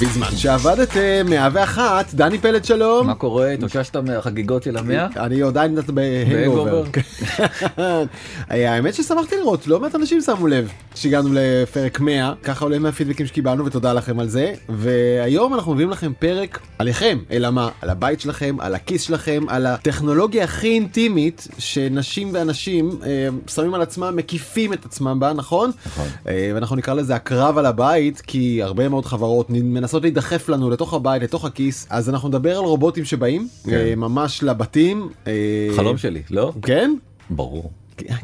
בזמן. שעבדתם 101 דני פלד שלום. מה קורה? התאוששת מהחגיגות של המאה? אני עדיין בהנגובר האמת ששמחתי לראות לא מעט אנשים שמו לב שהגענו לפרק 100 ככה עולה מהפידבקים שקיבלנו ותודה לכם על זה. והיום אנחנו מביאים לכם פרק עליכם. אלא מה? על הבית שלכם על הכיס שלכם על הטכנולוגיה הכי אינטימית שנשים ואנשים אה, שמים על עצמם מקיפים את עצמם בה נכון? נכון. אה, ואנחנו נקרא לזה הקרב על הבית כי הרבה מאוד חברות מנסות להידחף לנו לתוך הבית לתוך הכיס. אז אנחנו נדבר על רובוטים שבאים כן. אה, ממש לבתים אה, חלום שלי לא? כן? ברור.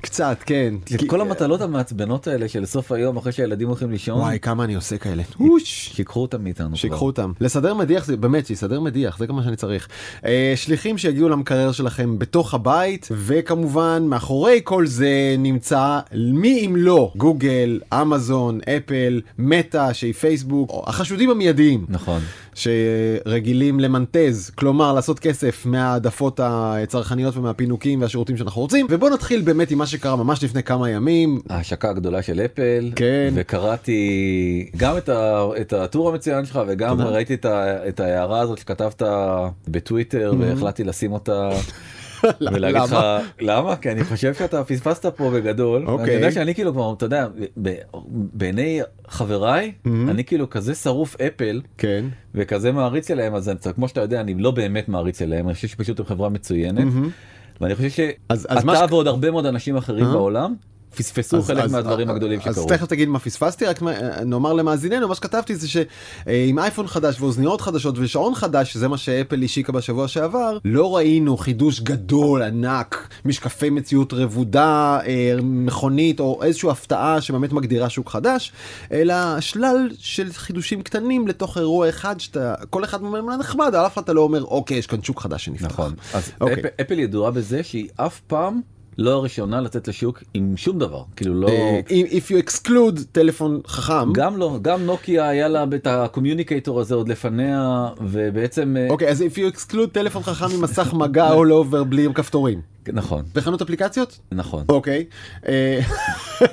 קצת כן כל המטלות המעצבנות האלה של סוף היום אחרי שהילדים הולכים לישון וואי כמה אני עושה כאלה. שיקחו אותם מאיתנו. שיקחו. אותם לסדר מדיח זה באמת שיסדר מדיח זה גם מה שאני צריך אה, שליחים שיגיעו למקרר שלכם בתוך הבית וכמובן מאחורי כל זה נמצא מי אם לא גוגל אמזון אפל מטא שהיא פייסבוק החשודים המיידיים נכון. שרגילים למנטז כלומר לעשות כסף מהעדפות הצרכניות ומהפינוקים והשירותים שאנחנו רוצים ובוא נתחיל באמת עם מה שקרה ממש לפני כמה ימים ההשקה הגדולה של אפל כן. וקראתי גם את, ה, את הטור המצוין שלך וגם תודה. ראיתי את, ה, את ההערה הזאת שכתבת בטוויטר והחלטתי לשים אותה. ולהגיד לך למה? כי אני חושב שאתה פספסת פה בגדול. אוקיי. אני יודע שאני כאילו כבר אתה יודע בעיני חבריי אני כאילו כזה שרוף אפל כן. וכזה מעריץ אליהם אז אני- כמו שאתה יודע אני לא באמת מעריץ אליהם אני חושב שפשוט הם חברה מצוינת. ואני חושב שאתה ועוד הרבה מאוד אנשים אחרים אה? בעולם פספסו אז- חלק אז- מהדברים אז- הגדולים אז שקרו. תכף תגיד מה פספסתי רק מה- נאמר למאזיננו מה שכתבתי זה שעם אייפון חדש ואוזניות חדשות ושעון חדש שזה מה שאפל השיקה בשבוע שעבר לא ראינו חידוש גדול ענק משקפי מציאות רבודה אה, מכונית או איזושהי הפתעה שבאמת מגדירה שוק חדש אלא שלל של חידושים קטנים לתוך אירוע אחד שאתה כל אחד מהם נחמד על אף אחד אתה לא אומר אוקיי יש כאן שוק חדש שנפתח. נכון. אז אוקיי. אפל- אפל ידועה בזה שהיא אף פעם לא הראשונה לצאת לשוק עם שום דבר כאילו לא. אה, if you exclude טלפון חכם. גם לא גם נוקיה היה לה את הקומיוניקטור הזה עוד לפניה ובעצם אה, אוקיי אז if you exclude טלפון חכם עם מסך מגע all over בלי כפתורים נכון. וחנות אפליקציות? נכון. אוקיי. אה,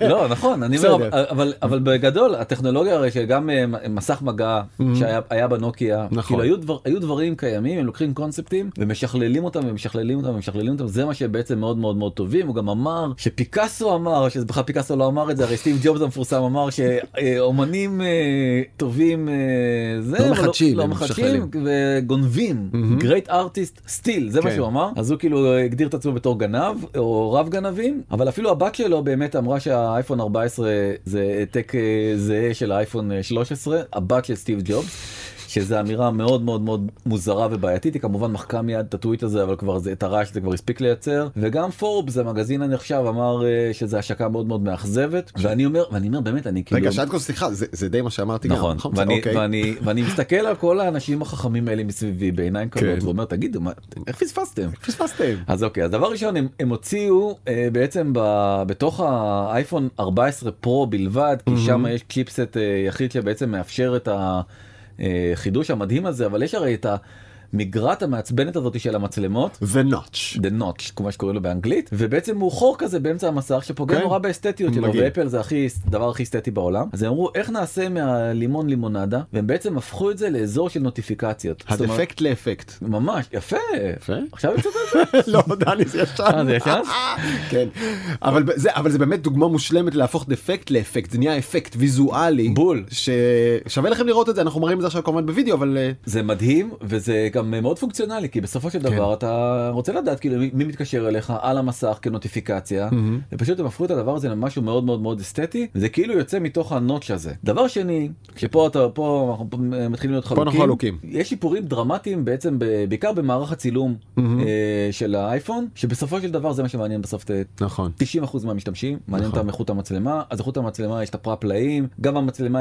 לא נכון אני אומר. אבל אבל בגדול הטכנולוגיה הרי שגם אה, מסך מגע שהיה היה בנוקיה נכון. כאילו היו דבר היו דברים קיימים הם לוקחים קונספטים ומשכללים אותם ומשכללים אותם ומשכללים אותם זה מה שבעצם מאוד מאוד מאוד טובים הוא גם אמר שפיקאסו אמר שזה בכלל פיקאסו לא אמר את זה הרי סטיב ג'ובס המפורסם אמר שאומנים אה, טובים זה לא אבל מחדשים, לא הם מחדשים וגונבים. great artist still זה מה כן. שהוא אמר. אז הוא כאילו הגדיר את עצמו בתור גנב או רב גנבים אבל אפילו הבת שלו באמת אמרה שהאייפון 14 זה העתק אה, זהה של האייפון אה, 13 הבת של סטיב ג'ובס. שזה אמירה מאוד מאוד מאוד מוזרה ובעייתית היא כמובן מחקה מיד את הטוויט הזה אבל כבר זה את הרעש זה כבר הספיק לייצר וגם פורבס המגזין הנחשב אמר אה, שזה השקה מאוד מאוד מאכזבת ואני אומר ואני אומר באמת אני כאילו רגע שעד כה סליחה זה- זה די מה שאמרתי גם נכון ואני, אוקיי. ואני, ואני מסתכל על כל האנשים החכמים האלה מסביבי בעיניים כן. ואומר תגידו מה, איך פספסתם פספסתם. אז אוקיי אז דבר ראשון הם, הם הוציאו אה, בעצם ב, בתוך האייפון 14 פרו בלבד כי שם יש צ'יפסט אה, יחיד שבעצם מאפשר את החידוש המדהים הזה אבל יש הרי את המגרת המעצבנת הזאת של המצלמות. The notch. The notch כמו שקוראים לו באנגלית ובעצם הוא חור כזה באמצע המסך שפוגע כן. נורא באסתטיות שלו. ואפל זה הכי דבר הכי אסתטי בעולם אז הם אמרו איך נעשה מהלימון לימונדה והם בעצם הפכו את זה לאזור של נוטיפיקציות. הדפקט לאפקט. ממש יפה יפה. עכשיו יצאת את זה? לא דני זה ישן. אה, זה ישן? כן. אבל זה אבל זה באמת דוגמה מושלמת להפוך דפקט לאפקט זה נהיה אפקט ויזואלי. בול. ששווה לכם לראות את זה אנחנו מראים את זה עכשיו כמובן בווידאו אבל אה, זה מדהים וזה גם מאוד פונקציונלי כי בסופו של דבר אתה רוצה לדעת כאילו מי, מתקשר אליך על המסך כנוטיפיקציה ופשוט הם הפכו את הדבר הזה למשהו מאוד מאוד מאוד אסתטי זה כאילו יוצא מתוך הנוטש הזה דבר שני שפה אתה פה אנחנו פה מתחילים להיות חלוקים חלוקים. יש שיפורים דרמטיים בעצם בעיקר במערך הצילום אה, של האייפון שבסופו של דבר זה מה שמעניין בסוף נכון. 90% מהמשתמשים מעניין נכון. אותם איכות המצלמה אז איכות המצלמה יש את הפרפ פלאים גם המצלמה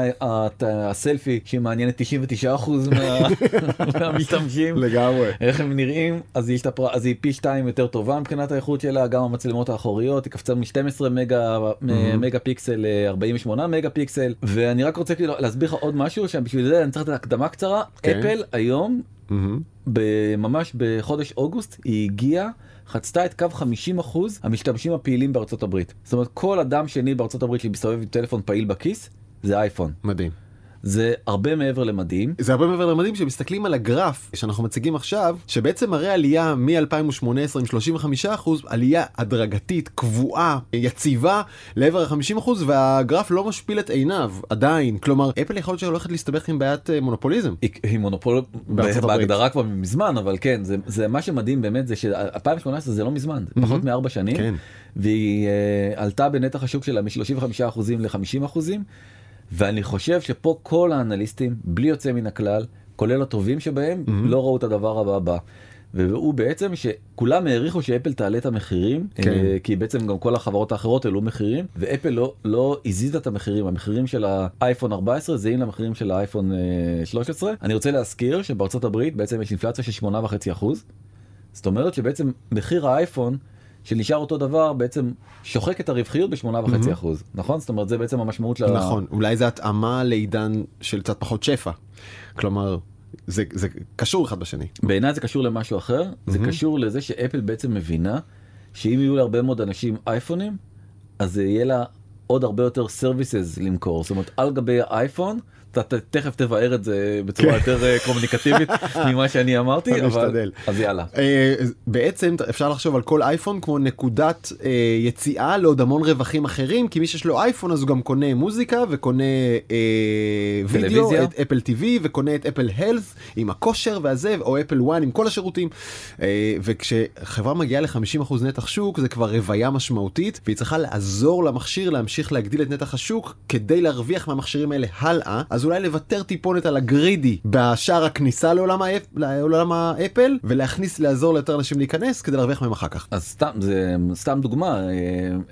הסלפי שהיא מעניינת 99% מה- מהמשתמשים לגמרי. איך הם נראים אז את הפר... אז היא פי 2 יותר טובה מבחינת האיכות שלה גם המצלמות האחוריות היא קפצה מ-12 מגה מגה פיקסל ל-48 מגה פיקסל ואני רק רוצה כאילו להסביר לך עוד משהו שבשביל זה אני צריך לתת הקדמה קצרה כן. אפל היום מהמם. ממש בחודש אוגוסט היא הגיעה חצתה את קו 50% המשתמשים הפעילים בארצות הברית. זאת אומרת כל אדם שני בארצות הברית שמסתובב עם טלפון פעיל בכיס זה אייפון. מדהים. זה הרבה מעבר למדהים. זה הרבה מעבר למדהים שמסתכלים על הגרף שאנחנו מציגים עכשיו שבעצם מראה עלייה מ-2018 עם 35 אחוז עלייה הדרגתית קבועה יציבה לעבר ה-50 אחוז והגרף לא משפיל את עיניו עדיין כלומר אפל יכול להיות שהולכת להסתבך עם בעיית אה, מונופוליזם. היא, מונופול בהגדרה כבר מזמן אבל כן זה, זה מה שמדהים באמת זה ש-2018 זה לא מזמן זה פחות מארבע שנים כן. והיא uh, עלתה בנתח השוק שלה מ-35 אחוזים ל-50 אחוזים ואני חושב שפה כל האנליסטים בלי יוצא מן הכלל כולל הטובים שבהם לא ראו את הדבר הבא הבא. והוא בעצם שכולם העריכו שאפל תעלה את המחירים כן. אה, כי בעצם גם כל החברות האחרות העלו מחירים ואפל לא לא הזיזה את המחירים המחירים של האייפון 14 זהים למחירים של האייפון אה, 13 אני רוצה להזכיר שבארצות הברית בעצם יש אינפלציה של 8.5 אחוז. זאת אומרת שבעצם מחיר האייפון שנשאר אותו דבר בעצם שוחק את הרווחיות ב-8.5 אחוז. נכון? זאת אומרת זה בעצם המשמעות ה- נכון. אולי זה התאמה לעידן של קצת פחות שפע. כלומר זה זה קשור אחד בשני. בעיניי זה קשור למשהו אחר. זה קשור לזה שאפל בעצם מבינה שאם יהיו להרבה מאוד אנשים אייפונים אז יהיה לה עוד הרבה יותר services למכור. זאת אומרת על גבי האייפון אתה תכף תבאר את זה בצורה יותר אה, קומוניקטיבית ממה שאני אמרתי אני אבל. אז יאללה. אה, בעצם אפשר לחשוב על כל אייפון כמו נקודת אה, יציאה לעוד המון רווחים אחרים כי מי שיש לו אייפון אז הוא גם קונה מוזיקה וקונה אה, וידאו. את Apple TV וקונה את Apple Health עם הכושר והזה או Apple One עם כל השירותים אה, וכשחברה מגיעה ל-50% נתח שוק זה כבר רוויה משמעותית והיא צריכה לעזור למכשיר להמשיך להגדיל את נתח השוק כדי להרוויח מהמכשירים האלה הלאה אז אולי לוותר טיפונת על ה greedy בשער הכניסה לעולם, האפ, לעולם האפל ולהכניס לעזור ליותר אנשים להיכנס כדי להרוויח מהם אחר כך. אז סתם זה סתם דוגמה אה,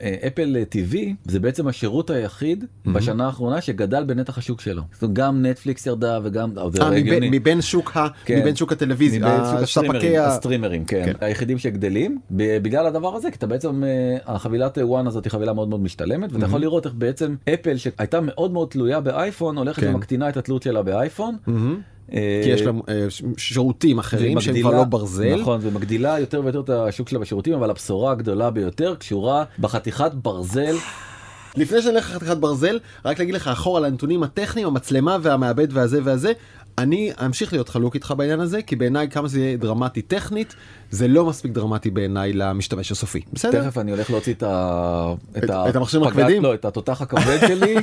אה, Apple TV זה בעצם השירות היחיד בשנה האחרונה שגדל בנתח השוק שלו. זאת אומרת, גם נטפליקס ירדה וגם אה, אה, הרי מבין. מבין שוק ה... כן. מבין שוק הטלוויזיה, מבין סוג הסטרימרים, ה... הסטרימרים כן. כן. היחידים שגדלים בגלל הדבר הזה כי אתה בעצם אה, החבילת One הזאת היא חבילה מאוד מאוד משתלמת ואתה יכול לראות איך בעצם אפל שהייתה מאוד מאוד תלויה באייפון הולכת כן. ומקטינה את התלות שלה באייפון. אה, כי יש להם אה, שירותים אחרים שהם כבר לא ברזל. נכון ומגדילה יותר ויותר את השוק שלה בשירותים אבל הבשורה הגדולה ביותר קשורה בחתיכת ברזל לפני שנלך לחתיכת ברזל, רק להגיד לך אחורה לנתונים הטכניים, המצלמה והמעבד והזה והזה. אני אמשיך להיות חלוק איתך בעניין הזה, כי בעיניי כמה זה יהיה דרמטי טכנית, זה לא מספיק דרמטי בעיניי למשתמש הסופי. בסדר? תכף אני הולך להוציא את ה... את- את המכשירים פגעת- הכבדים? לא, את התותח הכבד שלי.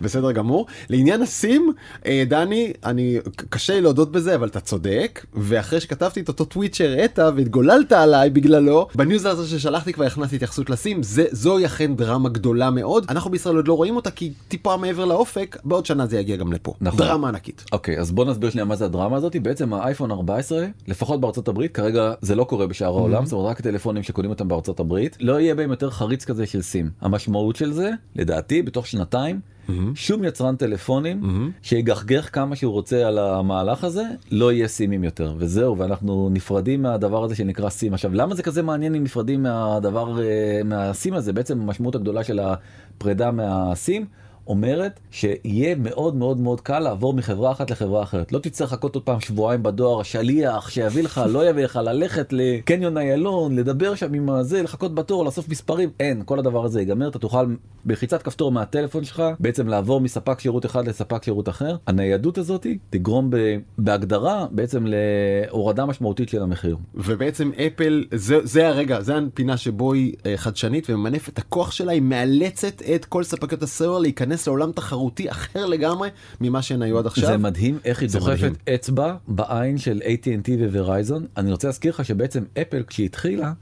בסדר גמור. לעניין הסים, אה, דני, אני, קשה לי להודות בזה, אבל אתה צודק, ואחרי שכתבתי את אותו טוויט שהראית והתגוללת עליי בגללו, בניוזלטר ששלחתי כבר הכנסתי התייחסות לסים, זה, זוהי אכן דרמה גדולה מאוד. אנחנו בישראל עוד לא רואים אותה כי טיפה מעבר לאופק, בעוד שנה זה יגיע גם לפה. נכון. דרמה ענקית. אוקיי, אז בוא נסביר שנייה מה זה הדרמה הזאת. בעצם האייפון 14, לפחות בארצות הברית, כרגע זה לא קורה בשאר העולם, זאת אומרת רק טלפונים שקונים אותם בארצות הברית, לא יהיה בהם יותר חריץ כזה של סים. המשמעות של זה, לדעתי, בתוך שנתיים, שום יצרן טלפונים שיגחגך כמה שהוא רוצה על המהלך הזה, לא יהיה סימים יותר. וזהו, ואנחנו נפרדים מהדבר הזה שנקרא סים. עכשיו, למה זה כזה מעניין אם נפרדים מהדבר, אה, מהסים הזה? בעצם המשמעות הגדולה של הפרידה מהסים. אומרת שיהיה מאוד מאוד מאוד קל לעבור מחברה אחת לחברה אחרת. לא תצטרך לחכות עוד פעם שבועיים בדואר, השליח שיביא לך, לא יביא לך, ללכת לקניון איילון, לדבר שם עם הזה, לחכות בתור, לאסוף מספרים. אין, כל הדבר הזה ייגמר, אתה תוכל בלחיצת כפתור מהטלפון שלך בעצם לעבור מספק שירות אחד לספק שירות אחר. הניידות הזאת תגרום ב, בהגדרה בעצם להורדה משמעותית של המחיר. ובעצם אפל, זה, זה הרגע, זה הפינה שבו היא אה, חדשנית וממנף את הכוח שלה, היא מאלצת את כל ספקיות הסלולר להיכנס לעולם תחרותי אחר לגמרי ממה שהן היו עד עכשיו. זה מדהים איך היא דוחפת מדהים. אצבע בעין של AT&T וורייזון. אני רוצה להזכיר לך שבעצם אפל כשהיא התחילה.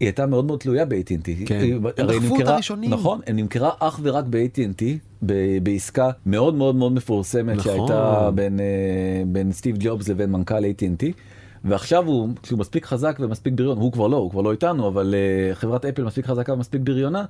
היא הייתה מאוד מאוד תלויה ב-AT&T. כן. היא- הם דחפו אותה ראשונים. נכון, היא נמכרה אך ורק ב-AT&T ב- בעסקה מאוד מאוד מאוד מפורסמת נכון. שהייתה בין, אה, בין סטיב ג'ובס לבין מנכ"ל AT&T. ועכשיו הוא, כשהוא מספיק חזק ומספיק בריון, הוא כבר לא, הוא כבר לא איתנו, אבל אה, חברת אפל מספיק חזקה ומספיק בריונה,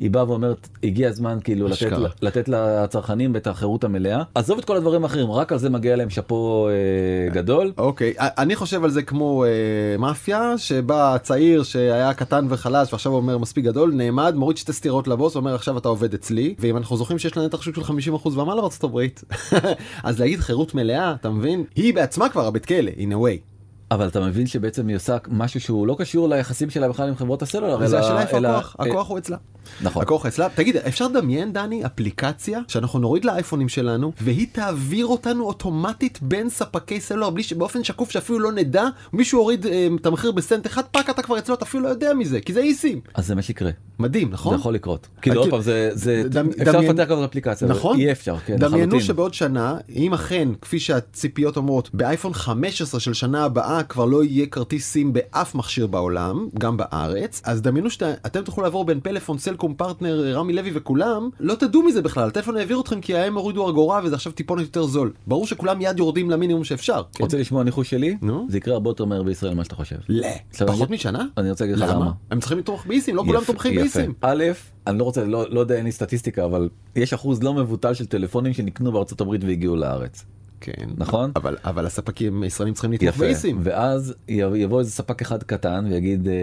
היא באה ואומרת, הגיע הזמן כאילו לתת. לתת לצרכנים את החירות המלאה. עזוב את כל הדברים האחרים, רק על זה מגיע להם שאפו אה, גדול. אוקיי, אני חושב על זה כמו אה, מאפיה, שבא צעיר שהיה קטן וחלש ועכשיו אומר מספיק גדול, נעמד, מוריד שתי סטירות לבוס, אומר עכשיו אתה עובד אצלי, ואם אנחנו זוכרים שיש לה נתח שוק של 50% ומעלה בארצות הברית, אז להגיד חירות מלאה, אתה מבין? היא בעצמה כבר הבית כלא, in a way. אבל אתה מבין שבעצם היא עושה משהו שהוא לא קשור ליחסים שלה בכלל עם חברות הסלולר, אלא- השאלה איפה הכוח, אה, הכוח הוא אצלה. נכון. הכוח אצלה. תגיד, אפשר לדמיין, דני, אפליקציה שאנחנו נוריד לאייפונים שלנו, והיא תעביר אותנו אוטומטית בין ספקי סלולר, בלי שבאופן שקוף שאפילו לא נדע, מישהו הוריד אה, את המחיר בסנט אחד, fuck אתה כבר אצלו, אתה אפילו לא יודע מזה, כי זה eSIM. אז זה מה שיקרה. מדהים, נכון? זה יכול לקרות. כאילו עוד פעם זה, זה דמ- אפשר דמיין- לפתח כזאת אפליקציה, נכון. יהיה אפשר, כן, דמיינו. שבעוד שנה, אם אכן, כפי שהציפיות אומרות, באייפון 15 של שנה הבאה כבר לא יהיה כרטיס סים באף מכשיר בעולם, גם בארץ, אז דמיינו שאתם תוכלו לעבור בין פלאפון, סלקום, פרטנר, רמי לוי וכולם, לא תדעו מזה בכלל, הטלפון העביר אתכם כי הם הורידו אגורה וזה עכשיו טיפונת יותר זול. ברור שכולם מיד יורדים למינימום שאפשר. כן? רוצה לשמוע ניחוש שלי? נו. זה יקרה הרבה יותר מהר בישראל ממה שאתה חושב. לא. פחות משנה? אני רוצה להגיד לך למה. הם צריכים לתמוך באיסים, לא כולם יפה, תומכים. באיסים. א', אני לא רוצה, לא, לא יודע, אין לי סטטיסטיקה, אבל יש אחוז לא מבוטל של טלפונים שנקנו בארצות הברית והגיעו לארץ. כן. נכון? אבל, אבל הספקים הישראלים צריכים לתמוך. באיסים. ואז יבוא איזה ספק אחד קטן ויגיד, אה,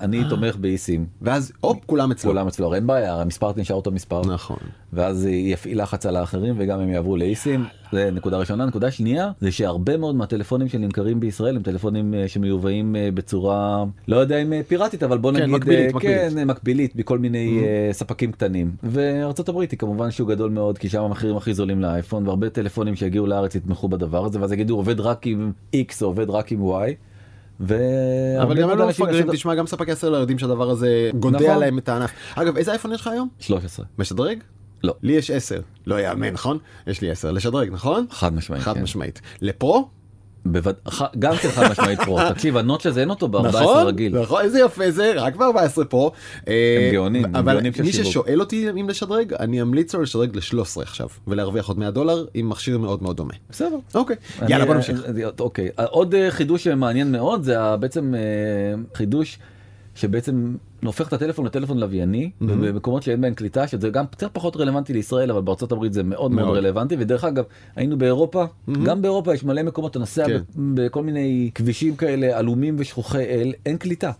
אני תומך באיסים. ואז הופ, כולם אצלו. כולם אצלו, אין בעיה, המספר נשאר אותו מספר. נכון. ואז יפעיל לחץ על האחרים וגם הם יעברו לאיסים. זה נקודה ראשונה. נקודה שנייה זה שהרבה מאוד מהטלפונים שנמכרים בישראל הם טלפונים אה, שמיובאים אה, בצורה לא יודע אם אה, פיראטית אבל בוא כן, נגיד מקבילית, אה, מקבילית. כן, מקבילית בכל מיני אה, ספקים קטנים. וארצות הברית היא כמובן שהוא גדול מאוד כי שם המחירים הכי זולים לאייפון והרבה טלפונים שיגיעו לארץ יתמכו בדבר הזה ואז יגידו עובד רק עם X או עובד רק עם Y. והרבה אבל גם הם לא מפגרים, יעשו- תשמע, גם ספקי הסלולר יודעים שהדבר הזה גודע נכון. להם את הענף. אגב, איזה אייפון יש לך היום? 13. משדרג? לא. לי יש 10. לא יאמן, נכון? יש לי 10. לשדרג, נכון? חד משמעית. חד כן. משמעית. לפרו? בווד... ח- גם כן חד משמעית פרו. תקשיב הנוט הזה אין אותו ב-14 נכון, רגיל. נכון, איזה יפה זה, רק ב-14 פרו. אה, גאונים, הם אבל גאונים של מי. ששואל אותי אם לשדרג, אני אמליץ לו לשדרג ל-13 עכשיו, ולהרוויח עוד 100 דולר עם מכשיר מאוד מאוד דומה. בסדר. אוקיי, יאללה בוא נמשיך. אה, אה, אוקיי עוד אה, חידוש מעניין מאוד זה בעצם אה, חידוש שבעצם הופך את הטלפון לטלפון לווייני במקומות שאין בהם קליטה שזה גם קצת פחות רלוונטי לישראל אבל בארצות הברית זה מאוד מאוד מאוד. רלוונטי ודרך אגב היינו באירופה גם באירופה יש מלא מקומות אתה נוסע כן. בכל מיני כבישים כאלה עלומים ושכוחי אל אין קליטה.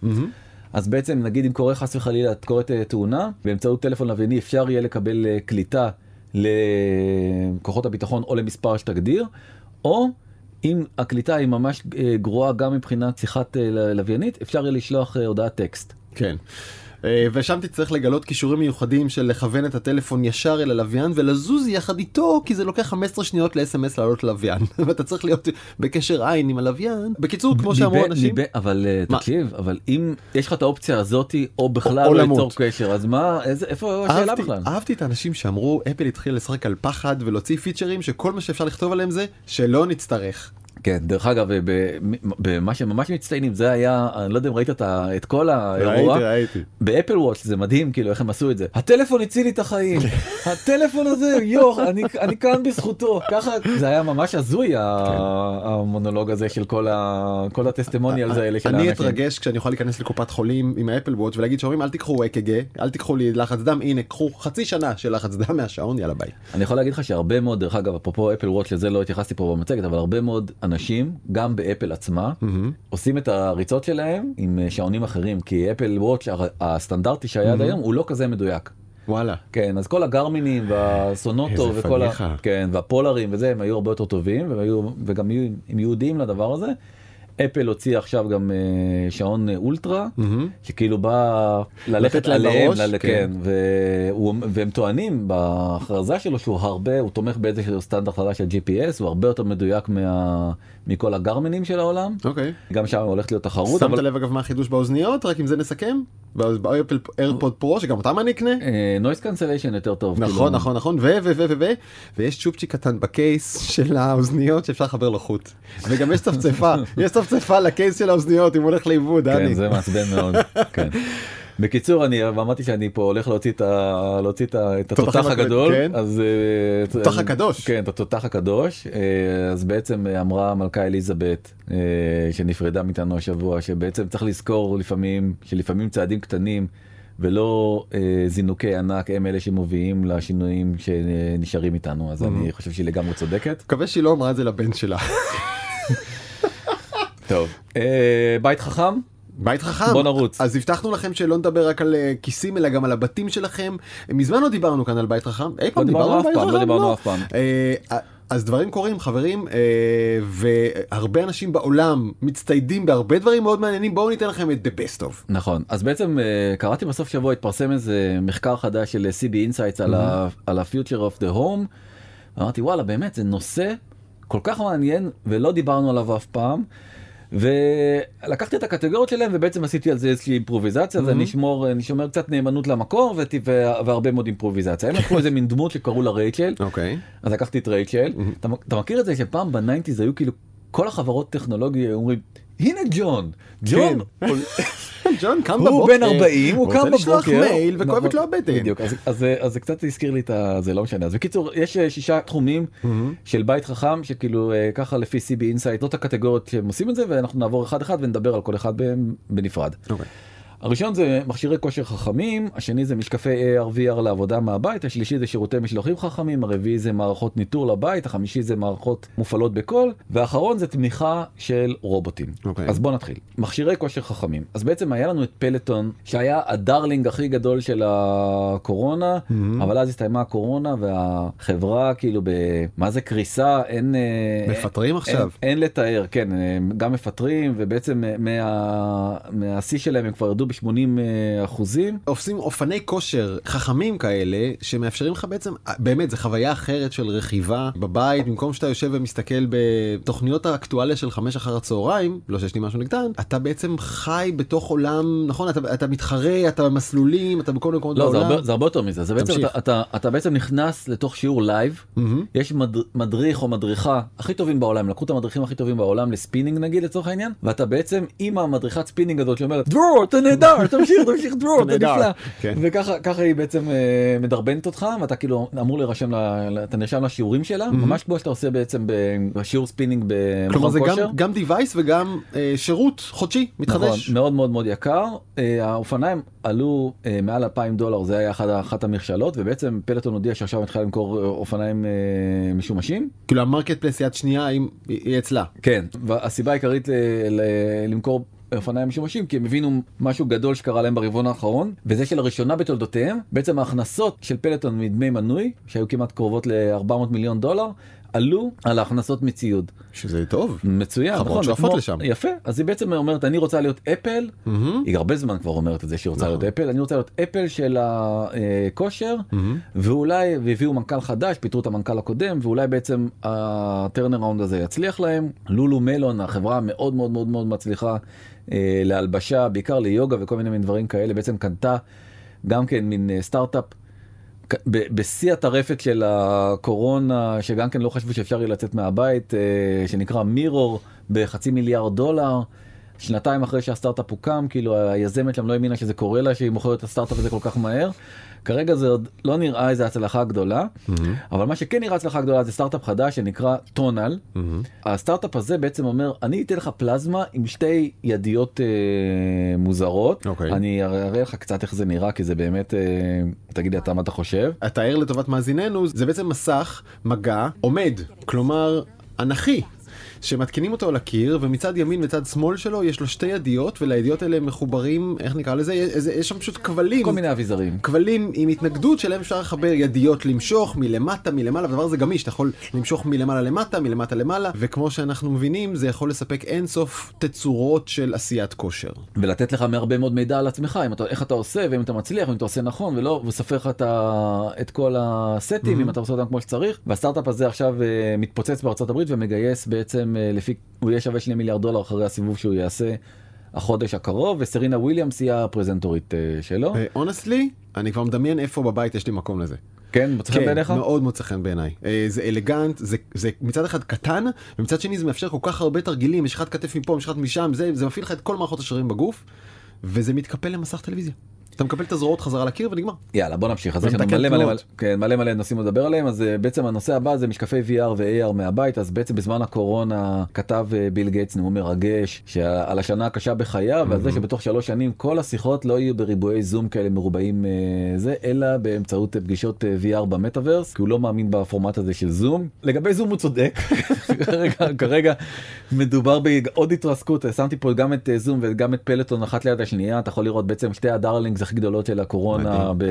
אז בעצם נגיד אם קורה חס וחלילה קורית אה, תאונה באמצעות טלפון לווייני אפשר יהיה לקבל אה, קליטה לכוחות הביטחון או למספר שתגדיר או אם הקליטה היא ממש אה, גרועה גם מבחינת שיחת אה, לוויינית אפשר יהיה לשלוח אה, הודעת טקסט. כן. אה, ושם תצטרך לגלות כישורים מיוחדים של לכוון את הטלפון ישר אל הלוויין ולזוז יחד איתו כי זה לוקח 15 שניות ל-SMS לעלות ללוויין ואתה צריך להיות בקשר עין עם הלוויין. בקיצור כמו שאמרו אנשים. אבל אה? תקשיב אבל אם יש לך את האופציה הזאתי או בכלל או לא. ליצור קשר אז מה איזה איפה השאלה בכלל. אהבתי את האנשים שאמרו אפל התחיל לשחק על פחד ולהוציא פיצ'רים שכל מה שאפשר לכתוב עליהם זה שלא נצטרך. כן דרך אגב במה שממש מצטיינים זה היה אני לא יודע אם ראית את כל האירוע. ראיתי. ב Apple Watch זה מדהים כאילו איך הם עשו את זה הטלפון הציל לי את החיים הטלפון הזה יוח אני אני כאן בזכותו ככה זה היה ממש הזוי ה- המונולוג הזה של כל ה- כל ה testimonials האלה של אני האנשים. אתרגש כשאני אוכל להיכנס לקופת חולים עם ה Apple Watch ולהגיד שאומרים אל תיקחו אק"ג אל תיקחו לי לחץ דם הנה קחו חצי שנה של לחץ דם מהשעון יאללה ביי. אני יכול להגיד לך שהרבה מאוד דרך אגב אפרופו אפל וואץ' לזה לא התייחסתי פה במצגת אבל הרבה מאוד אנשים גם באפל עצמה עושים את הריצות שלהם עם אה, שעונים אחרים כי אפל וואץ' הסטנדרטי שהיה עד היום הוא לא כזה מדויק. וואלה. כן אז כל הגרמינים והסונוטו וכל ה... פדיחה. כן והפולרים וזה הם היו הרבה יותר טובים והם היו וגם הם יהודיים לדבר הזה. אפל הוציא עכשיו גם אה, שעון אה, אולטרה שכאילו בא ללכת עליהם כן. כן והם טוענים בהכרזה שלו שהוא הרבה הוא תומך באיזה סטנדרט חדש של GPS הוא הרבה יותר מדויק מה- מכל הגרמינים של העולם אוקיי. גם שם הולכת להיות תחרות שמת לב אגב מה החידוש באוזניות רק עם זה נסכם באפל AirPod Pro שגם אותם אני אקנה. noise cancellation יותר טוב נכון כאילו. נכון נכון ו ו ו ו ו ויש צ'ופצ'יק קטן ב case של האוזניות שאפשר לחבר לו חוט וגם יש צפצפה יש צפצפה ל case של האוזניות אם הוא הולך לאיבוד כן, דני. זה מעצבן מאוד. כן. בקיצור אני אמרתי שאני פה הולך להוציא את ה- להוציא את ה- את תותח התותח הגדול כן. אז אה, התותח אז- הקדוש. כן את התותח הקדוש אה, אז בעצם אה, אמרה המלכה אליזבת אה, שנפרדה מאיתנו השבוע שבעצם צריך לזכור לפעמים שלפעמים צעדים קטנים ולא אה, זינוקי ענק הם אלה שמובילים לשינויים שנשארים איתנו אז אני חושב שהיא לגמרי צודקת. מקווה שהיא לא אמרה את זה לבן שלה. טוב אה, בית חכם בית חכם. בוא נרוץ. אז הבטחנו לכם שלא נדבר רק על אה, כיסים אלא גם על הבתים שלכם. מזמן לא דיברנו כאן על בית חכם. אי פעם לא דיברנו על בית לא חכם? דיברנו אף פעם. אה, אז דברים קורים חברים והרבה אנשים בעולם מצטיידים בהרבה דברים מאוד מעניינים בואו ניתן לכם את the best of. נכון אז בעצם קראתי בסוף שבוע התפרסם איזה מחקר חדש של CB Insights על ה-future of the home. אמרתי וואלה באמת זה נושא כל כך מעניין ולא דיברנו עליו אף פעם. ולקחתי את הקטגוריות שלהם ובעצם עשיתי על זה איזושהי אימפרוביזציה אז אני אשמור אני שומר קצת נאמנות למקור וט- והרבה מאוד אימפרוביזציה. הם לקחו איזה מין דמות שקראו לה רייצ'ל. אוקיי. אז לקחתי את רייצ'ל. אתה, אתה מכיר את זה שפעם ב nineties היו כאילו כל החברות טכנולוגיה אומרים הנה ג'ון ג'ון כן. ג'ון קם הוא בבוקר, בן 40 הוא קם רוצה לשלוח בבוקר מייל וכואבת לו הבטן. בדיוק אז, זה קצת הזכיר לי את. זה לא משנה אז בקיצור יש אה, שישה תחומים של בית חכם שכאילו אה, ככה לפי CB Insight זאת הקטגוריות שהם עושים את זה ואנחנו נעבור אחד אחד ונדבר על כל אחד בנפרד. הראשון זה מכשירי כושר חכמים, השני זה משקפי AR/VR לעבודה מהבית, השלישי זה שירותי משלוחים חכמים, הרביעי זה מערכות ניטור לבית, החמישי זה מערכות מופעלות בקול, והאחרון זה תמיכה של רובוטים. אוקיי. אז בוא נתחיל. מכשירי כושר חכמים. אז בעצם היה לנו את פלטון, שהיה ה darling הכי גדול של הקורונה, אבל אז הסתיימה הקורונה והחברה כאילו ב... מה זה קריסה? אין... אה, מפטרים עכשיו. אין, אין לתאר, כן, גם מפטרים ובעצם מה, מהשיא שלהם הם כבר ירדו ב-80 אחוזים. עושים אופני כושר חכמים כאלה שמאפשרים לך בעצם באמת זה חוויה אחרת של רכיבה בבית במקום שאתה יושב ומסתכל בתוכניות האקטואליה של חמש אחר הצהריים לא שיש לי משהו נגדן אתה בעצם חי בתוך עולם נכון אתה, אתה מתחרה אתה במסלולים אתה בכל מקומות לא, זה בעולם. הרבה, זה הרבה יותר מזה, זה בעצם. אתה, אתה, אתה בעצם נכנס לתוך שיעור live, מהמם. יש מד, מדריך או מדריכה הכי טובים בעולם, לקחו את המדריכים הכי טובים בעולם לספינינג נגיד לצורך העניין, ואתה בעצם עם המדריכת ספינינג הזאת שאומרת דרור אתה נהדר, תמשיך תמשיך דרור אתה נהדר." נפלא, כן. וככה ככה היא בעצם אה, מדרבנת אותך ואתה כאילו אמור להירשם, אתה נרשם לשיעורים שלה, ממש כמו שאתה עושה בעצם בשיעור ספינינג כלומר במכון זה כושר. גם גם device וגם אה, שירות חודשי מתחדש. נכון, מאוד מאוד מאוד יקר. אה, האופניים עלו מעל 2,000 דולר, זה היה אחת, המכשלות, ובעצם פלטון הודיע שעכשיו התחילה למכור אופניים משומשים. כאילו ה marketplace יד שנייה היא אצלה. כן, והסיבה העיקרית למכור אופניים משומשים כי הם הבינו משהו גדול שקרה להם ברבעון האחרון וזה שלראשונה בתולדותיהם בעצם ההכנסות של פלטון מדמי מנוי שהיו כמעט קרובות ל-400 מיליון דולר עלו על ההכנסות מציוד. שזה טוב. מצוין, חברות נכון, שואפות וכמו- לשם. יפה, אז היא בעצם אומרת אני רוצה להיות אפל, מהמם. היא הרבה זמן כבר אומרת את זה שהיא רוצה נכון. להיות אפל, אני רוצה להיות אפל של הכושר, מהמם. ואולי, והביאו מנכ"ל חדש, פיטרו את המנכ"ל הקודם, ואולי בעצם ה turnaround הזה יצליח להם. לולו מלון, החברה המאוד מאוד מאוד מאוד מצליחה אה, להלבשה, בעיקר ליוגה וכל מיני מין דברים כאלה, בעצם קנתה גם כן מין אה, סטארט-אפ. בשיא הטרפת של הקורונה שגם כן לא חשבו שאפשר יהיה לצאת מהבית אה, שנקרא מירור בחצי מיליארד דולר. שנתיים אחרי שהסטארט-אפ הוקם כאילו היזמת שם לא האמינה שזה קורה לה שהיא מוכרת את הסטארט-אפ הזה כל כך מהר. כרגע זה עוד לא נראה איזה הצלחה גדולה אבל מה שכן נראה הצלחה גדולה זה סטארט-אפ חדש שנקרא טונל. מהמם. הסטארט-אפ הזה בעצם אומר אני אתן לך פלזמה עם שתי ידיות אה, מוזרות אוקיי. אני אראה לך קצת איך זה נראה כי זה באמת אה, תגיד לי אתה מה אתה חושב. אתאר לטובת מאזיננו זה בעצם מסך מגע עומד כלומר אנכי. שמתקינים אותו על הקיר ומצד ימין וצד שמאל שלו יש לו שתי ידיות ולידיות האלה מחוברים איך נקרא לזה יש, יש שם פשוט כבלים כל מיני אביזרים. כבלים עם התנגדות שלהם אפשר לחבר ידיות למשוך מלמטה מלמעלה והדבר הזה גמיש אתה יכול למשוך מלמעלה למטה מלמטה למעלה וכמו שאנחנו מבינים זה יכול לספק אינסוף תצורות של עשיית כושר. ולתת לך מהרבה מאוד מידע על עצמך אתה איך אתה עושה ואם אתה מצליח ואם אתה עושה נכון ולא וספר לך את, כל הסטים אם אתה עושה אותם כמו שצריך והסטארט-אפ הזה עכשיו אה, מתפוצץ בארצות הברית ומגייס בעצם אה, לפי הוא יהיה שווה 2 מיליארד דולר אחרי הסיבוב שהוא יעשה החודש הקרוב וסרינה וויליאמס היא הפרזנטורית אה, שלו אונסטלי אני כבר מדמיין איפה בבית יש לי מקום לזה. כן מוצא חן כן, בעיניך מאוד מוצא חן בעיניי. אה, זה אלגנט, זה, זה מצד אחד קטן, ומצד שני זה מאפשר כל כך הרבה תרגילים, יש לך כתף מפה, יש לך משם, זה, זה מפעיל לך את כל מערכות השרירים בגוף, וזה מתקפל למסך טלוויזיה. אתה מקבל את הזרועות חזרה לקיר ונגמר. יאללה בוא נמשיך. אז יש לנו מלא מלא. כן, מלא מלא נושאים לדבר עליהם. אז אה, בעצם הנושא הבא זה משקפי VR ו-AR מהבית. אז בעצם בזמן הקורונה כתב אה, ביל גייטס נאום מרגש שעל השנה הקשה בחייו ועל זה שבתוך שלוש שנים כל השיחות לא יהיו בריבועי זום כאלה מרובעים אה, זה אלא באמצעות פגישות VR במטאוורס כי הוא לא מאמין בפורמט הזה של זום. לגבי זום הוא צודק. כרגע כרגע מדובר בעוד התרסקות שמתי פה גם את אה, זום וגם את פלטון אחת ליד השנייה אתה יכול לראות בעצם שתי ה darlings הכי גדולות של הקורונה ב...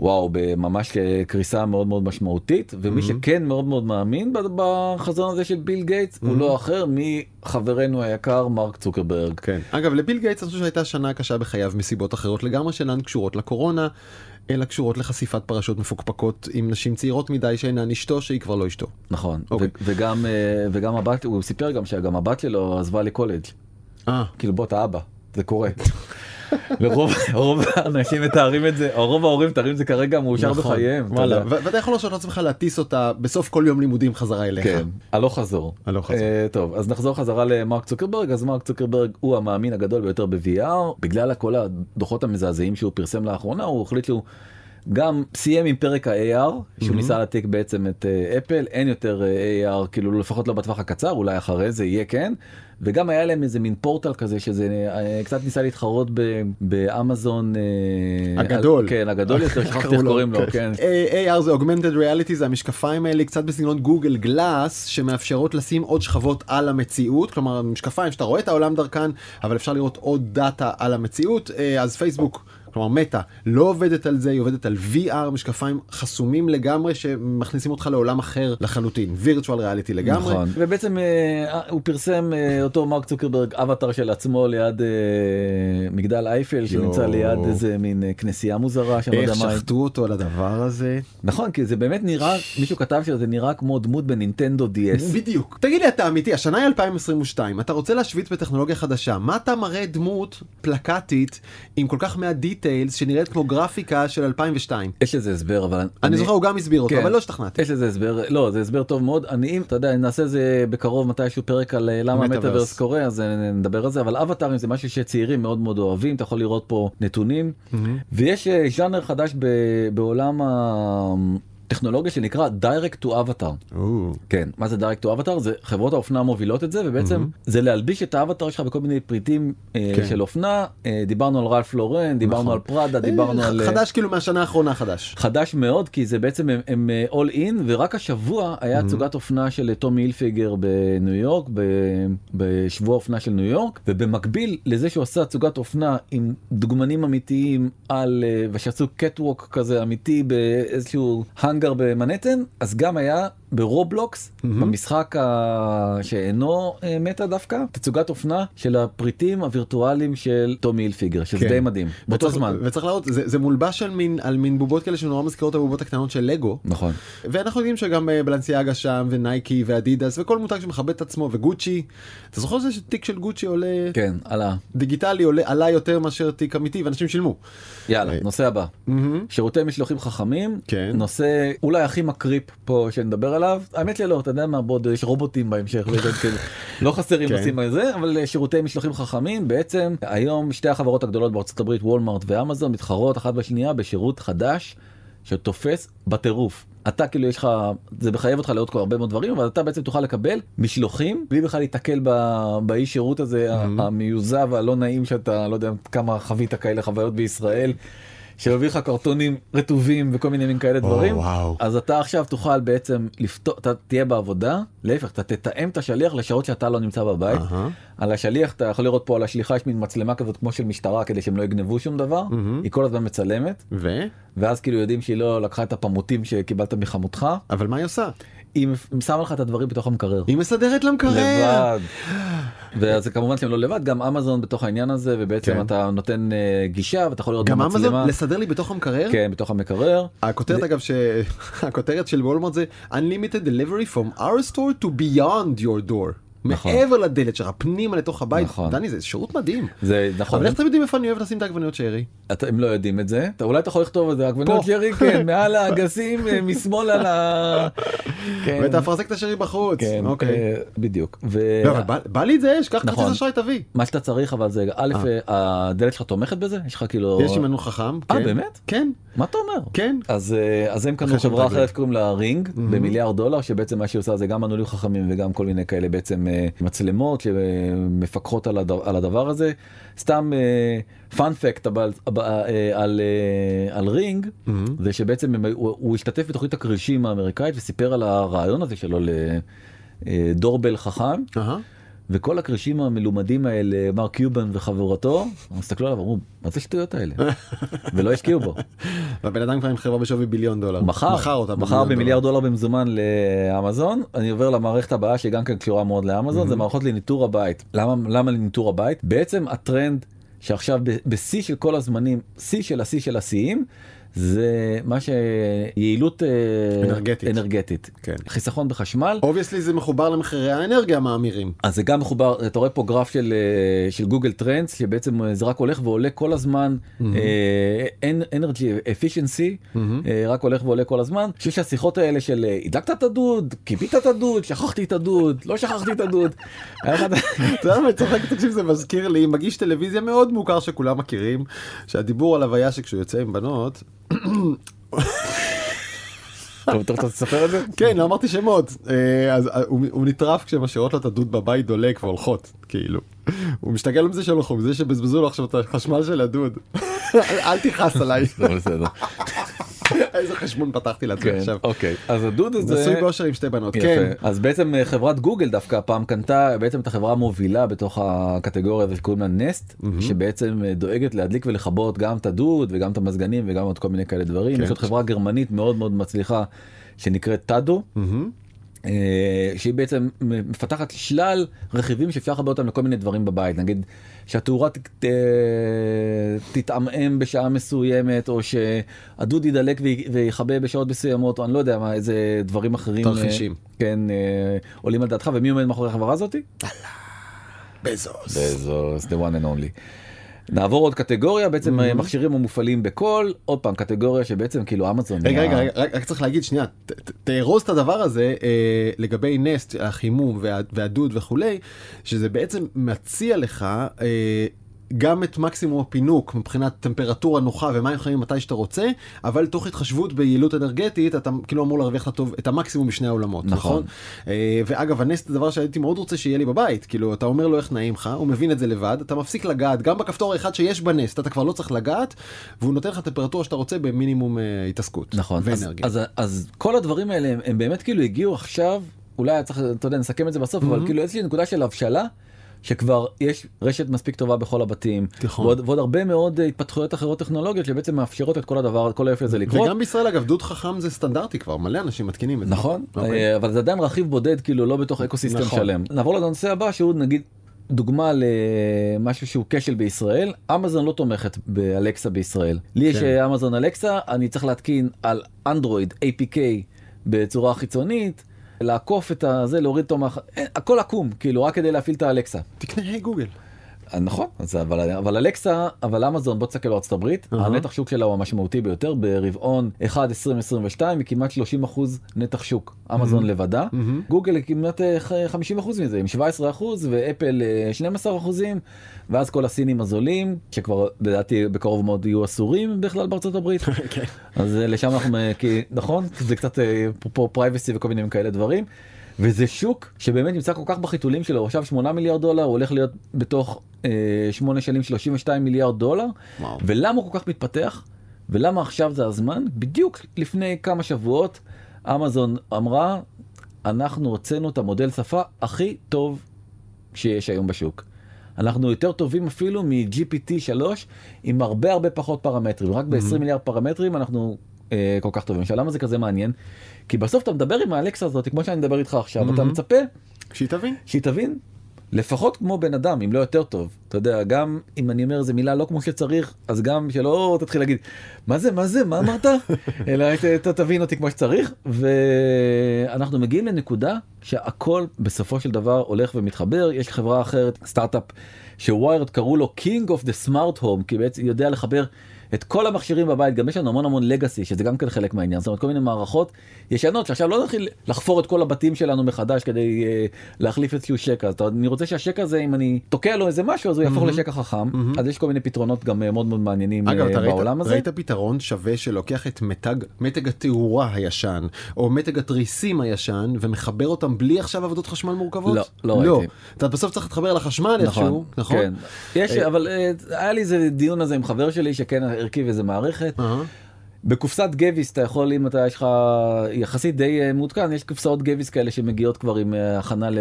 וואו בממש קריסה מאוד מאוד משמעותית ומי שכן מאוד מאוד מאמין בחזון הזה של ביל גייטס הוא לא אחר מחברנו היקר מרק צוקרברג. כן. אגב לביל גייטס אני חושב שהייתה שנה קשה בחייו מסיבות אחרות לגמרי שאינן קשורות לקורונה אלא קשורות לחשיפת פרשות מפוקפקות עם נשים צעירות מדי שאינן אשתו שהיא כבר לא אשתו. נכון אוקיי. ו- וגם אה, וגם הבת הוא סיפר גם שגם הבת שלו עזבה לקולג' אה, כאילו בוא אתה אבא זה קורה. ורוב רוב האנשים מתארים את זה או רוב ההורים מתארים את זה כרגע מאושר נכון. בחייהם. ואתה יכול להרשות לעצמך להטיס אותה בסוף כל יום לימודים חזרה אליך. כן, הלוך חזור. הלוך חזור. אה, טוב, אז נחזור חזרה למרק צוקרברג, אז מרק צוקרברג הוא המאמין הגדול ביותר ב-VR, בגלל כל הדוחות המזעזעים שהוא פרסם לאחרונה, הוא החליט שהוא גם סיים עם פרק ה-AR, שהוא ניסה להעתיק בעצם את אה, אפל, אין יותר אה, AR, כאילו לפחות לא בטווח הקצר, אולי אחרי זה יהיה כן. וגם היה להם איזה מין פורטל כזה שזה אה, קצת ניסה להתחרות ב- באמזון הגדול. כן הגדול יותר שכחתי איך קוראים לו כן אה, AR זה augmented reality זה המשקפיים האלה קצת בסגנון גוגל גלאס שמאפשרות לשים עוד שכבות על המציאות כלומר משקפיים שאתה רואה את העולם דרכן אבל אפשר לראות עוד דאטה על המציאות אז פייסבוק. כלומר מטא לא עובדת על זה היא עובדת על VR משקפיים חסומים לגמרי שמכניסים אותך לעולם אחר לחלוטין virtual reality לגמרי. נכון. ובעצם אה, הוא פרסם אה, אותו מרק צוקרברג אבטר של עצמו ליד אה, מגדל אייפל שנמצא. ליד איזה מין אה, כנסייה מוזרה שאני לא איך יודע מה היא. שחטו אותו על הדבר הזה. נכון כי זה באמת נראה מישהו כתב שזה נראה כמו דמות בנינטנדו DS. בדיוק. תגיד לי אתה אמיתי השנה היא 2022 אתה רוצה להשוויץ בטכנולוגיה חדשה מה אתה מראה דמות פלקטית עם כל כך מעט details שנראית כמו גרפיקה של 2002. יש לזה הסבר אבל אני זוכר הוא גם הסביר אותו כן. אבל לא השתכנעתי. יש לזה הסבר לא זה הסבר טוב מאוד אני אם אתה יודע נעשה זה בקרוב מתישהו פרק על אה, למה מטאברס. מטאברס קורה אז אה, נדבר על זה אבל אבטארים זה משהו שצעירים מאוד מאוד אוהבים אתה יכול לראות פה נתונים ויש אה, ז'אנר חדש ב- בעולם הטכנולוגיה שנקרא direct to avatar. כן מה זה direct to avatar זה חברות האופנה מובילות את זה ובעצם זה להלביש את האבטר שלך בכל מיני פריטים אה, כן. של אופנה אה, דיברנו על רלף לורן דיברנו נכון. על פראדה דיברנו אה, על. אה, חדש כאילו מהשנה האחרונה חדש. חדש מאוד כי זה בעצם הם, הם אה, all in ורק השבוע היה תצוגת אופנה של טומי הילפיגר בניו יורק ב- בשבוע אופנה של ניו יורק ובמקביל לזה שהוא עשה תצוגת אופנה עם דוגמנים אמיתיים על ושעשו catwalk כזה אמיתי באיזשהו האנגר במנהטן אז גם היה ברובלוקס במשחק ה... שאינו אה, מטה דווקא תצוגת אופנה של הפריטים הווירטואליים של טומי הילפיגר שזה כן. די מדהים באותו וצריך- זמן וצריך להראות זה, זה מולבש על מין על מין בובות כאלה שנורא מזכירות הבובות הקטנות של לגו. נכון. ואנחנו יודעים שגם אה, בלנסיאגה שם ונייקי ואדידס וכל מותג שמכבד את עצמו וגוצ'י. אתה זוכר שזה שתיק של גוצ'י עולה כן עלה דיגיטלי עולה עלה יותר מאשר תיק אמיתי ואנשים שילמו. יאללה אה, נושא הבא שירותי משלוחים חכמים כן. נושא אולי הכי מקריפ פה שנדבר עליו האמת שלא אתה יודע מה בעוד יש רובוטים בהמשך כאילו, לא חסרים כן. נושאים על זה אבל אה, שירותי משלוחים חכמים בעצם היום שתי החברות הגדולות בארצות הברית וולמארט ואמזון מתחרות אחת בשנייה בשירות חדש שתופס בטירוף. אתה כאילו יש לך זה מחייב אותך לעוד כל הרבה מאוד דברים אבל אתה בעצם תוכל לקבל משלוחים בלי בכלל להתקל באי שירות הזה המיוזע והלא נעים שאתה לא יודע כמה חווית כאלה חוויות בישראל. שמביא לך קרטונים רטובים וכל מיני מין כאלה דברים וואו. אז אתה עכשיו תוכל בעצם לפתור אתה תהיה בעבודה להפך אתה תתאם את השליח לשעות שאתה לא נמצא בבית אהה. על השליח אתה יכול לראות פה על השליחה יש מין מצלמה כזאת כמו של משטרה כדי שהם לא יגנבו שום דבר היא כל הזמן מצלמת ו? ואז כאילו יודעים שהיא לא לקחה את הפמוטים שקיבלת מחמותך אבל מה היא עושה? היא שמה לך את הדברים בתוך המקרר. היא מסדרת למקרר. לבד. ואז כמובן שהם לא לבד גם אמזון בתוך העניין הזה ובעצם כן. אתה נותן אה, גישה ואתה יכול לראות גם במצלמה. אמזון לסדר לי בתוך המקרר? כן בתוך המקרר. הכותרת אגב שהכותרת של וולמרט זה Unlimited delivery from our store to beyond your door. נכון. מעבר לדלת שלך פנימה לתוך הבית. נכון. דני זה שירות מדהים. זה נכון. אבל איך אתם יודעים איפה אני אוהב לשים את העגבניות שרי? אתה, הם לא יודעים את זה אתה אולי אתה יכול לכתוב את זה עגבניות. שרי כן מעל האגסים אה, משמאל על ה... כן, ואתה מפרסק את השרי בחוץ. כן, אוקיי. אה, בדיוק. ו... לא, אבל בא- בא לי את זה, שכח נכון. כרטיס אשראי תביא. מה שאתה צריך אבל זה א' אה, הדלת שלך תומכת בזה יש לך כאילו יש לי מנוע חכם. אה, כן. באמת? כן. מה אתה אומר? כן. אז אז הם קנו חברה. אחרת קוראים לה רינג במיליארד דולר שבעצם מה שהיא עושה זה גם מנעולים חכמים וגם כל מיני כאלה בעצם מצלמות שמפקחות על הדבר, על הדבר הזה. סתם פאנפקט על, אה, על, אה, על רינג זה שבעצם הם, הוא, הוא השתתף בתוכנית הכרישים האמריקאית וסיפר על הרעיון הזה שלו לדורבל חכם. אהה. וכל הכרישים המלומדים האלה, מר קיובן וחבורתו, הסתכלו עליו ואמרו, מה זה השטויות האלה? ולא השקיעו בו. והבן אדם כבר עם חברה בשווי ביליון דולר. מכר, מכר אותה במיליון במיליארד דולר במזומן לאמזון. אני עובר למערכת הבאה שגם כן קשורה מאוד לאמזון, זה מערכות לניטור הבית. למה למה לניטור הבית? בעצם הטרנד שעכשיו בשיא של כל הזמנים, שיא של השיא של השיאים, זה מה שיעילות אה, אנרגטית. אנרגטית. כן. חיסכון בחשמל. obviously זה מחובר למחירי האנרגיה המאמירים. אז זה גם מחובר, אתה רואה פה גרף של, אה, של גוגל טרנדס, שבעצם אה, זה רק הולך ועולה כל הזמן, energy efficiency, אה, רק הולך ועולה כל הזמן. שיש השיחות האלה של הדלקת את הדוד, כיבית את הדוד, שכחתי את הדוד, לא שכחתי את הדוד. אתה יודע מה אני צוחק תקשיב זה מזכיר לי מגיש טלוויזיה מאוד מוכר שכולם מכירים שהדיבור עליו היה שכשהוא יוצא עם בנות טוב, אתה רוצה לספר את זה? כן לא אמרתי שמות אה, אז אה, הוא נטרף כשהן משאירות לו את הדוד בבית דולק והולכות כאילו הוא משתגע מזה שהלכו מזה שבזבזו לו עכשיו את החשמל של הדוד אל תכעס עליי בסדר. איזה חשבון פתחתי לעצמי כן, עכשיו. אוקיי, אז הדוד הזה... נשוי באושר עם שתי בנות. כן אז בעצם אה, חברת גוגל דווקא הפעם קנתה בעצם את החברה המובילה בתוך הקטגוריה הזאת שקוראים לה נסט שבעצם אה, דואגת להדליק ולכבות גם את הדוד וגם את המזגנים וגם עוד כל מיני כאלה דברים. כן. יש עוד חברה גרמנית מאוד מאוד מצליחה שנקראת טאדו. אה, שהיא בעצם מפתחת שלל רכיבים שאפשר לחבר אותם לכל מיני דברים בבית נגיד שהתאורה ת- אה, תתעמעם בשעה מסוימת או שהדוד ידלק וי- ויכבה בשעות מסוימות או אני לא יודע מה איזה דברים אחרים אה, תרחישים. כן אה, עולים על דעתך ומי עומד מאחורי החברה הזאתי? בזוס. בזוס, the one and only. נעבור עוד קטגוריה בעצם אה, מכשירים המופעלים בכל עוד פעם קטגוריה שבעצם כאילו אמזון. רגע רגע רק רק צריך להגיד שנייה ת- ת- תארוז את הדבר הזה אה, לגבי נסט החימום וה- והדוד וכולי שזה בעצם מציע לך אה, גם את מקסימום הפינוק מבחינת טמפרטורה נוחה ומים חמים מתי שאתה רוצה אבל תוך התחשבות ביעילות אנרגטית אתה כאילו אמור להרוויח את הטוב את המקסימום משני העולמות נכון. נכון, אה, ואגב הנסט זה דבר שהייתי מאוד רוצה שיהיה לי בבית כאילו אתה אומר לו איך נעים לך הוא מבין את זה לבד אתה מפסיק לגעת גם בכפתור האחד שיש בנסט אתה כבר לא צריך לגעת והוא נותן לך טמפרטורה שאתה רוצה במינימום אה, התעסקות נכון אז, ואנרגיה. אז, אז כל הדברים האלה הם, הם באמת כאילו הגיעו עכשיו אולי צריך אתה יודע נסכם את זה בסוף אבל כאילו איזושהי נקודה של הבשלה. שכבר יש רשת מספיק טובה בכל הבתים נכון. ועוד, ועוד הרבה מאוד אה, התפתחויות אחרות טכנולוגיות שבעצם מאפשרות את כל הדבר כל היופי הזה לקרות. וגם בישראל אגב דוד חכם זה סטנדרטי כבר מלא אנשים מתקינים את זה. נכון אוקיי. אה, אבל זה עדיין רכיב בודד כאילו לא בתוך ecosystem נכון. שלם. נעבור לנושא הבא שהוא נגיד דוגמה למשהו שהוא כשל בישראל אמזון לא תומכת באלקסה בישראל לי יש כן. אה, אמזון אלקסה אני צריך להתקין על אנדרואיד APK בצורה חיצונית לעקוף את הזה להוריד אותו מה... הכל עקום כאילו רק כדי להפעיל את האלקסה. תקנה גוגל. אה, נכון אז אבל אבל אלקסה אבל אמזון בוא תסתכל בארצות הברית אהה. הנתח שוק שלה הוא המשמעותי ביותר ברבעון 1 2022 היא כמעט 30 אחוז נתח שוק אמזון לבדה מהמם. גוגל היא כמעט אה, ח- 50 אחוז מזה עם 17 אחוז ואפל אה, 12 אחוזים ואז כל הסינים הזולים שכבר לדעתי בקרוב מאוד יהיו אסורים בכלל בארצות הברית כן. אז אה, לשם אנחנו אה, כי נכון זה קצת אה, פה פרייבסי וכל מיני כאלה דברים. וזה שוק שבאמת נמצא כל כך בחיתולים שלו עכשיו 8 מיליארד דולר הוא הולך להיות בתוך אה, 8 שנים 32 מיליארד דולר. וואו. ולמה הוא כל כך מתפתח? ולמה עכשיו זה הזמן? בדיוק לפני כמה שבועות אמזון אמרה אנחנו הוצאנו את המודל שפה הכי טוב שיש היום בשוק. אנחנו יותר טובים אפילו מ-GPT 3 עם הרבה הרבה פחות פרמטרים. רק ב-20 מיליארד פרמטרים אנחנו אה, כל כך טובים. עכשיו למה זה כזה מעניין? כי בסוף אתה מדבר עם האלקסה הזאת כמו שאני מדבר איתך עכשיו אתה מהמם. מצפה שהיא תבין. שהיא תבין לפחות כמו בן אדם אם לא יותר טוב אתה יודע גם אם אני אומר איזה מילה לא כמו שצריך אז גם שלא תתחיל להגיד מה זה מה זה מה אמרת אלא ת- ת- תבין אותי כמו שצריך ואנחנו מגיעים לנקודה שהכל בסופו של דבר הולך ומתחבר יש חברה אחרת סטארט-אפ שוויירד קראו לו King of the Smart Home כי בעצם יודע לחבר את כל המכשירים בבית גם יש לנו המון המון לגאסי שזה גם כן חלק מהעניין זאת אומרת כל מיני מערכות ישנות שעכשיו לא נתחיל לחפור את כל הבתים שלנו מחדש כדי uh, להחליף איזשהו שקע אז אני רוצה שהשקע הזה אם אני תוקע לו איזה משהו אז הוא יהפוך לשקע חכם אז יש כל מיני פתרונות גם אה, מאוד מאוד מעניינים אגב, אה, אתה ראית, בעולם הזה. ראית פתרון שווה שלוקח את מתג, מתג התאורה הישן, או מתג התריסים הישן, ומחבר אותם בלי עכשיו עבודות חשמל מורכבות? לא, לא ראיתי. אתה בסוף צריך להתחבר לחשמל איכשהו, נכון? כן. יש אבל היה לי איזה דיון הזה עם חבר שלי שכן הרכיב איזה מערכת. בקופסת גביס אתה יכול אם אתה יש לך יחסית די אה, מעודכן יש קופסאות גביס כאלה שמגיעות כבר עם אה, הכנה ל-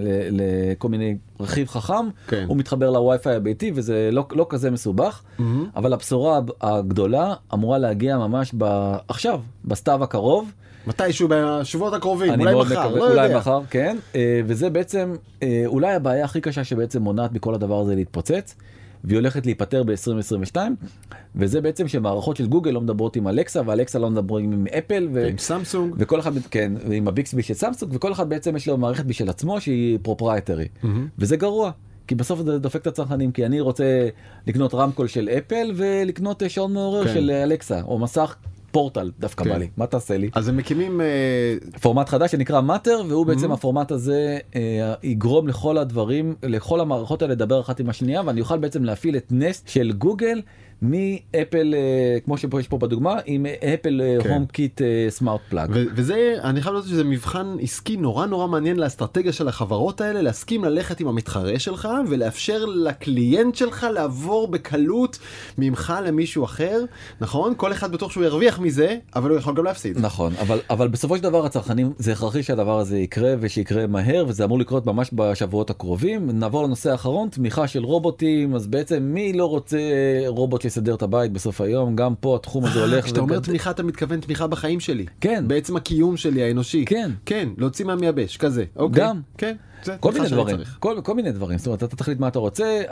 ל- לכל מיני רכיב חכם כן. הוא מתחבר לווי-פיי הביתי וזה לא, לא כזה מסובך מהמם. אבל הבשורה הגדולה אמורה להגיע ממש ב- עכשיו בסתיו הקרוב. מתישהו בשבועות הקרובים, אולי מחר, מקווה, לא אולי יודע. מחר, כן, אה, וזה בעצם אולי הבעיה הכי קשה שבעצם מונעת מכל הדבר הזה להתפוצץ, והיא הולכת להיפתר ב-2022, וזה בעצם שמערכות של גוגל לא מדברות עם אלקסה, ואלקסה לא מדברים עם אפל, ו... עם סמסונג. וכל אחד, כן, ועם הביקסבי של סמסונג, וכל אחד בעצם יש לו מערכת בשל עצמו שהיא proprietary, מהמם. וזה גרוע. כי בסוף זה דופק את הצרכנים כי אני רוצה לקנות רמקול של אפל ולקנות שעון מעורר כן. של אלקסה או מסך פורטל דווקא כן. בא לי מה תעשה לי אז הם מקימים אה, פורמט חדש שנקרא מאטר והוא בעצם Mhm. הפורמט הזה אה, יגרום לכל הדברים לכל המערכות האלה לדבר אחת עם השנייה ואני אוכל בעצם להפעיל את נסט של גוגל מאפל אה, כמו שפה יש פה בדוגמה עם אפל. HomeKit smart plug. וזה אני חייב לדעת שזה מבחן עסקי נורא נורא מעניין לאסטרטגיה של החברות האלה להסכים ללכת עם המתחרה שלך ולאפשר ל client שלך לעבור בקלות ממך למישהו אחר נכון כל אחד בטוח שהוא ירוויח מזה אבל הוא יכול גם להפסיד. נכון אבל אבל בסופו של דבר הצרכנים זה הכרחי שהדבר הזה יקרה ושיקרה מהר וזה אמור לקרות ממש בשבועות הקרובים נעבור לנושא האחרון תמיכה של רובוטים אז בעצם מי לא רוצה רובוט שיסדר את הבית בסוף היום גם פה התחום הזה הולך. כשאתה אומר תמיכה אתה מתכוון תמיכה בחיים שלי. כן. בעצם הקיום שלי האנושי. כן. כן להוציא מהמייבש כזה. אוקיי. גם. כן. כל מיני דברים. כל, כל מיני דברים, זאת אומרת אתה תחליט מה אתה רוצה,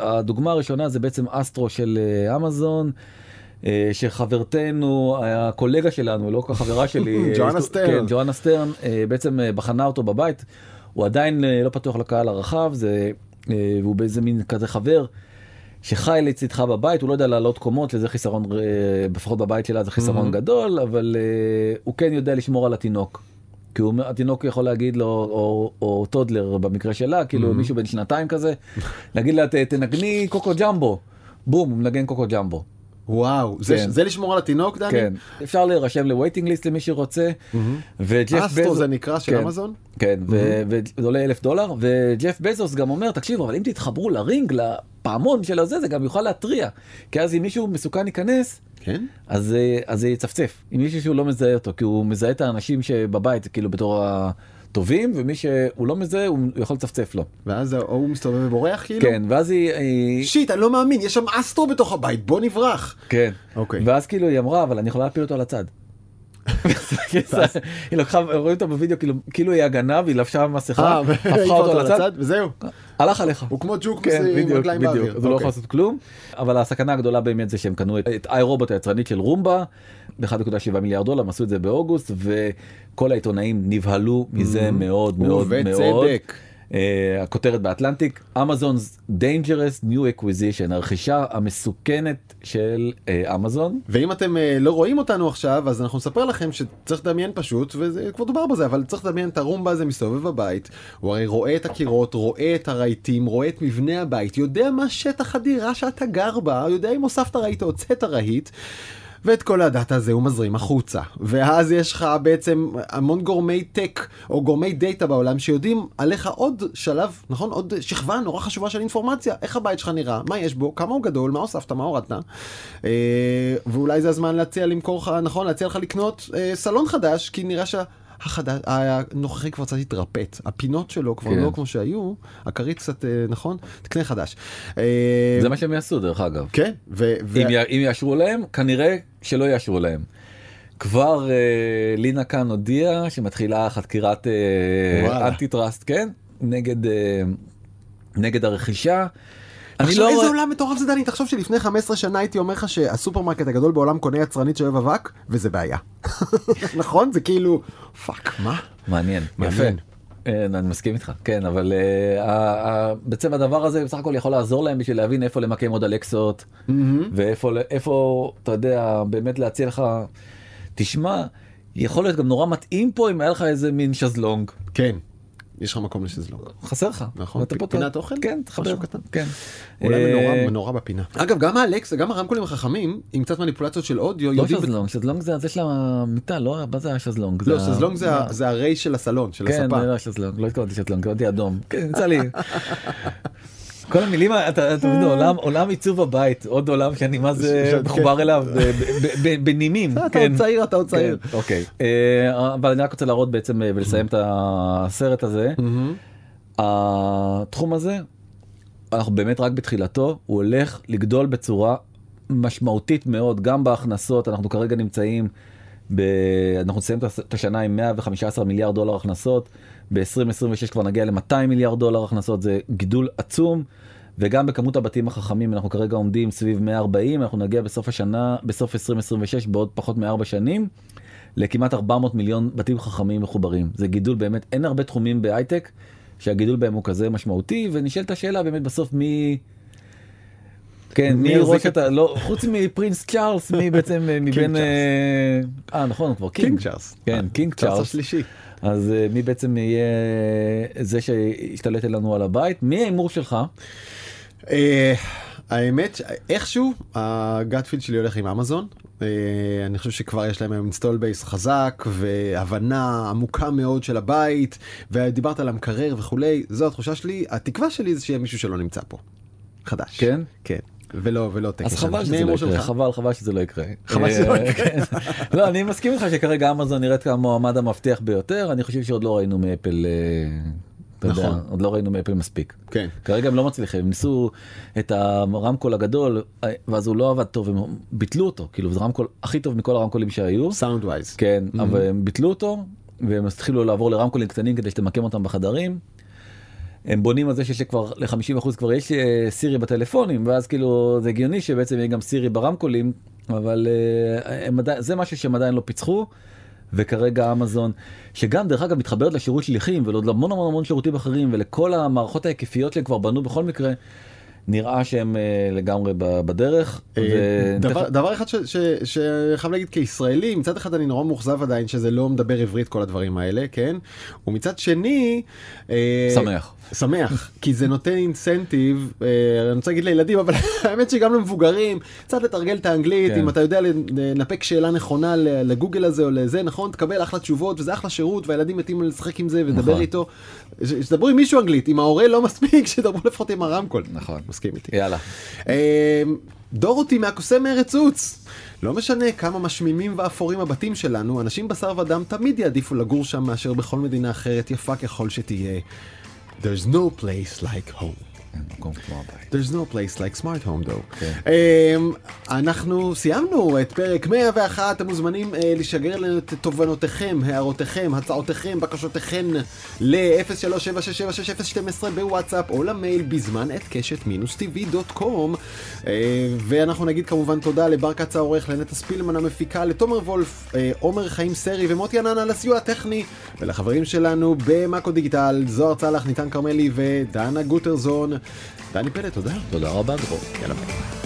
הדוגמה הראשונה זה בעצם אסטרו של אה, אמזון. אה, שחברתנו הקולגה שלנו לא כל כך חברה שלי אה, ג'ואנה סטרן. כן, ג'ואנה סטרן אה, בעצם אה, בחנה אותו בבית הוא עדיין אה, לא פתוח לקהל הרחב זה אה, והוא באיזה מין כזה חבר שחי לצדך בבית הוא לא יודע לעלות קומות לזה חיסרון אה, לפחות בבית שלה זה חיסרון Mhm. גדול אבל אה, הוא כן יודע לשמור על התינוק. כי הוא, התינוק יכול להגיד לו או, או toddler במקרה שלה כאילו Mhm. מישהו בן שנתיים כזה להגיד לה "ת- תנגני קוקו ג'מבו בום הוא מנגן קוקו ג'מבו. וואו זה כן. זה לשמור על התינוק דני? כן אפשר להירשם ל waiting list למי שרוצה. וג'ף אסטרו בזוס זה נקרא של כן. אמזון? כן ו- וזה עולה אלף דולר וג'ף בזוס גם אומר תקשיבו אבל אם תתחברו לרינג לפעמון של הזה זה גם יוכל להתריע כי אז אם מישהו מסוכן ייכנס כן. אז אה, אז זה יצפצף עם מישהו שהוא לא מזהה אותו כי הוא מזהה את האנשים שבבית כאילו בתור הטובים ומי שהוא לא מזהה הוא יכול לצפצף לו ואז ההוא מסתובב ובורח כאילו? כן ואז היא, שיט אני לא מאמין יש שם אסטרו בתוך הבית בוא נברח. כן אוקיי. ואז כאילו היא אמרה אבל אני יכולה להפיל אותו על הצד. היא לקחה רואים אותה בווידאו כאילו כאילו היא הגנב היא לבשה מסכה אה, הפכה אותו על הצד וזהו. הלך עליך. הוא כמו ג'וק כן, עם רגליים בדיוק, באוויר. הוא לא אוקיי. יכול לעשות כלום, אבל הסכנה הגדולה באמת זה שהם קנו את איי רובוט היצרנית של רומבה ב-1.7 מיליארד דולר, הם עשו את זה באוגוסט, וכל העיתונאים נבהלו מזה מאוד מאוד מאוד. ובצדק. Uh, הכותרת באטלנטיק, אמזונ's dangerous new acquisition, הרכישה המסוכנת של אה, אמזון. ואם אתם אה, לא רואים אותנו עכשיו אז אנחנו נספר לכם שצריך לדמיין פשוט וזה כבר דובר בזה אבל צריך לדמיין את הרומבה הזה מסתובב בבית הוא הרי רואה את הקירות רואה את הרהיטים רואה את מבנה הבית יודע מה שטח הדירה שאתה גר בה יודע אם הוספת רהיט או הוצאת רהיט. ואת כל הדאטה הזה הוא מזרים החוצה. ואז יש לך בעצם המון גורמי טק או גורמי דאטה בעולם שיודעים עליך עוד שלב נכון? עוד שכבה נורא חשובה של אינפורמציה. איך הבית שלך נראה? מה יש בו? כמה הוא גדול? מה הוספת? מה הורדת? אה, ואולי זה הזמן להציע למכור לך נכון? להציע לך לקנות אה, סלון חדש כי נראה שהחדש הנוכחי כבר קצת התרפט הפינות שלו כבר כן. לא כמו שהיו הכרית קצת אה, נכון תקנה חדש. אה, זה מה שהם יעשו דרך אגב. כן ו- ו- אם, י... אם יאשרו להם, כנראה שלא יאשרו להם. כבר אה, לינה חאן הודיעה שמתחילה חקירת אה. antitrust, כן? נגד, אה, נגד הרכישה. אני לא איזה עולם מטורף זה דני תחשוב שלפני 15 שנה הייתי אומר לך שהסופרמרקט הגדול בעולם קונה יצרנית של שואב אבק וזה בעיה. נכון זה כאילו fuck מה? מעניין, יפה. אה, אני מסכים איתך, כן, אבל אה, בעצם הדבר הזה בסך הכל יכול לעזור להם בשביל להבין איפה למקם עוד אלקסות, ואיפה, איפה, אתה יודע, באמת להציע לך, תשמע, יכול להיות גם נורא מתאים פה אם היה לך איזה מין שזלונג, כן. יש לך מקום לשזלונג. חסר לך. נכון, ואתה פה- פינת אוכל? כן, תחבר. משהו קטן. כן. אולי אה, מנורה, מנורה בפינה. אגב גם האלקס וגם הרמקולים החכמים עם קצת מניפולציות של אודיו לא יודעים... שזלונג, שזלונג זה זה של המיטה, לא? מה זה השזלונג? לא שזלונג זה? זה הרי של הסלון של כן, הספה. זה לא שזלונג, לא התכוונתי שזלונג, התכוונתי אדום. כן, יצא לי. כל המילים אתה מבין, עולם עולם עיצוב הבית עוד עולם שאני מה זה ש- מחובר אליו בנימים. אתה כן. עוד צעיר, אתה עוד צעיר. כן, אוקיי אה, אבל אני רק רוצה להראות בעצם אה, ולסיים את הסרט הזה. התחום הזה אנחנו באמת רק בתחילתו הוא הולך לגדול בצורה משמעותית מאוד גם בהכנסות אנחנו כרגע נמצאים ב... אנחנו נסיים את השנה עם 115 מיליארד דולר הכנסות ב-2026 כבר נגיע ל-200 מיליארד דולר הכנסות זה גידול עצום. וגם בכמות הבתים החכמים אנחנו כרגע עומדים סביב 140 אנחנו נגיע בסוף השנה בסוף 2026 בעוד פחות מארבע שנים לכמעט 400 מיליון בתים חכמים מחוברים זה גידול באמת אין הרבה תחומים בהייטק שהגידול בהם הוא כזה משמעותי ונשאלת השאלה באמת בסוף מי. כן מי יחזיק את- ה... לא חוץ מפרינס צ'ארלס מי בעצם אה, מבין. אה אה, נכון כבר King King Charles. כן King Charles השלישי. אז אה, מי בעצם יהיה זה שישתלט לנו על הבית מי ההימור שלך אה, האמת איכשהו ה gut feeling שלי הולך עם אמזון אה, אני חושב שכבר יש להם היום install base חזק והבנה עמוקה מאוד של הבית ודיברת על המקרר וכולי זו התחושה שלי התקווה שלי זה שיהיה מישהו שלא נמצא פה. חדש כן? כן ולא ולא טקס אז. חבל שזה לא ההימור יקרה, שלך? חבל חבל שזה לא יקרה. חבל שזה לא אה, יקרה. כן. לא אני מסכים איתך שכרגע אמזון נראית כמועמד המבטיח ביותר אני חושב שעוד לא ראינו מאפל. אתה יודע, נכון. עוד לא ראינו מאפל מספיק. כן. כרגע הם לא מצליחים הם ניסו את הרמקול הגדול ואז הוא לא עבד טוב הם ביטלו אותו כאילו זה רמקול הכי טוב מכל הרמקולים שהיו. sound wise. כן אבל הם ביטלו אותו והם התחילו לעבור לרמקולים קטנים כדי שתמקם אותם בחדרים. הם בונים על זה שיש כבר ל-50% כבר יש אה, סירי בטלפונים ואז כאילו זה הגיוני שבעצם יהיה גם סירי ברמקולים אבל אה, הם עדיין זה משהו שהם עדיין לא פיצחו. וכרגע אמזון שגם דרך אגב מתחברת לשירות שליחים ולעוד המון המון המון שירותים אחרים ולכל המערכות ההיקפיות שהם כבר בנו בכל מקרה נראה שהם אה, לגמרי בדרך. אה, ו- דבר, תכף- דבר אחד שחייב להגיד כישראלי מצד אחד אני נורא מאוכזב עדיין שזה לא מדבר עברית כל הדברים האלה כן ומצד שני אה, שמח. שמח כי זה נותן אינסנטיב אה, אני רוצה להגיד לילדים אבל האמת שגם למבוגרים קצת לתרגל את האנגלית כן. אם אתה יודע לנפק שאלה נכונה לגוגל הזה או לזה נכון תקבל אחלה תשובות וזה אחלה שירות והילדים מתים לשחק עם זה ולדבר נכון. איתו. שתדברו עם מישהו אנגלית עם ההורה לא מספיק שתדברו לפחות עם הרמקול. נכון. מסכים איתי. יאללה. אה, דורותי מהקוסם מארץ עוץ. לא משנה כמה משמימים ואפורים הבתים שלנו, אנשים בשר ודם תמיד יעדיפו לגור שם מאשר בכל מדינה אחרת יפה ככל שתהיה. There's no place like home. אין מקום כמו הבית. There's no place like smart home though. כן. Um, אנחנו סיימנו את פרק 101, אתם מוזמנים uh, לשגר לנו את תובנותיכם, הערותיכם, הצעותיכם, בקשותיכם ל-0376766012 בוואטסאפ או למייל בזמן את קשת-tv.com uh, ואנחנו נגיד כמובן תודה לבר כץ העורך, לנטע ספילמן המפיקה, לתומר וולף, uh, עומר חיים סרי ומוטי ענן על הסיוע הטכני ולחברים שלנו במאקו דיגיטל, זוהר צלח, ניתן כרמלי ודנה גוטרזון. דני פלד, תודה. תודה רבה דרור. יאללה ביי.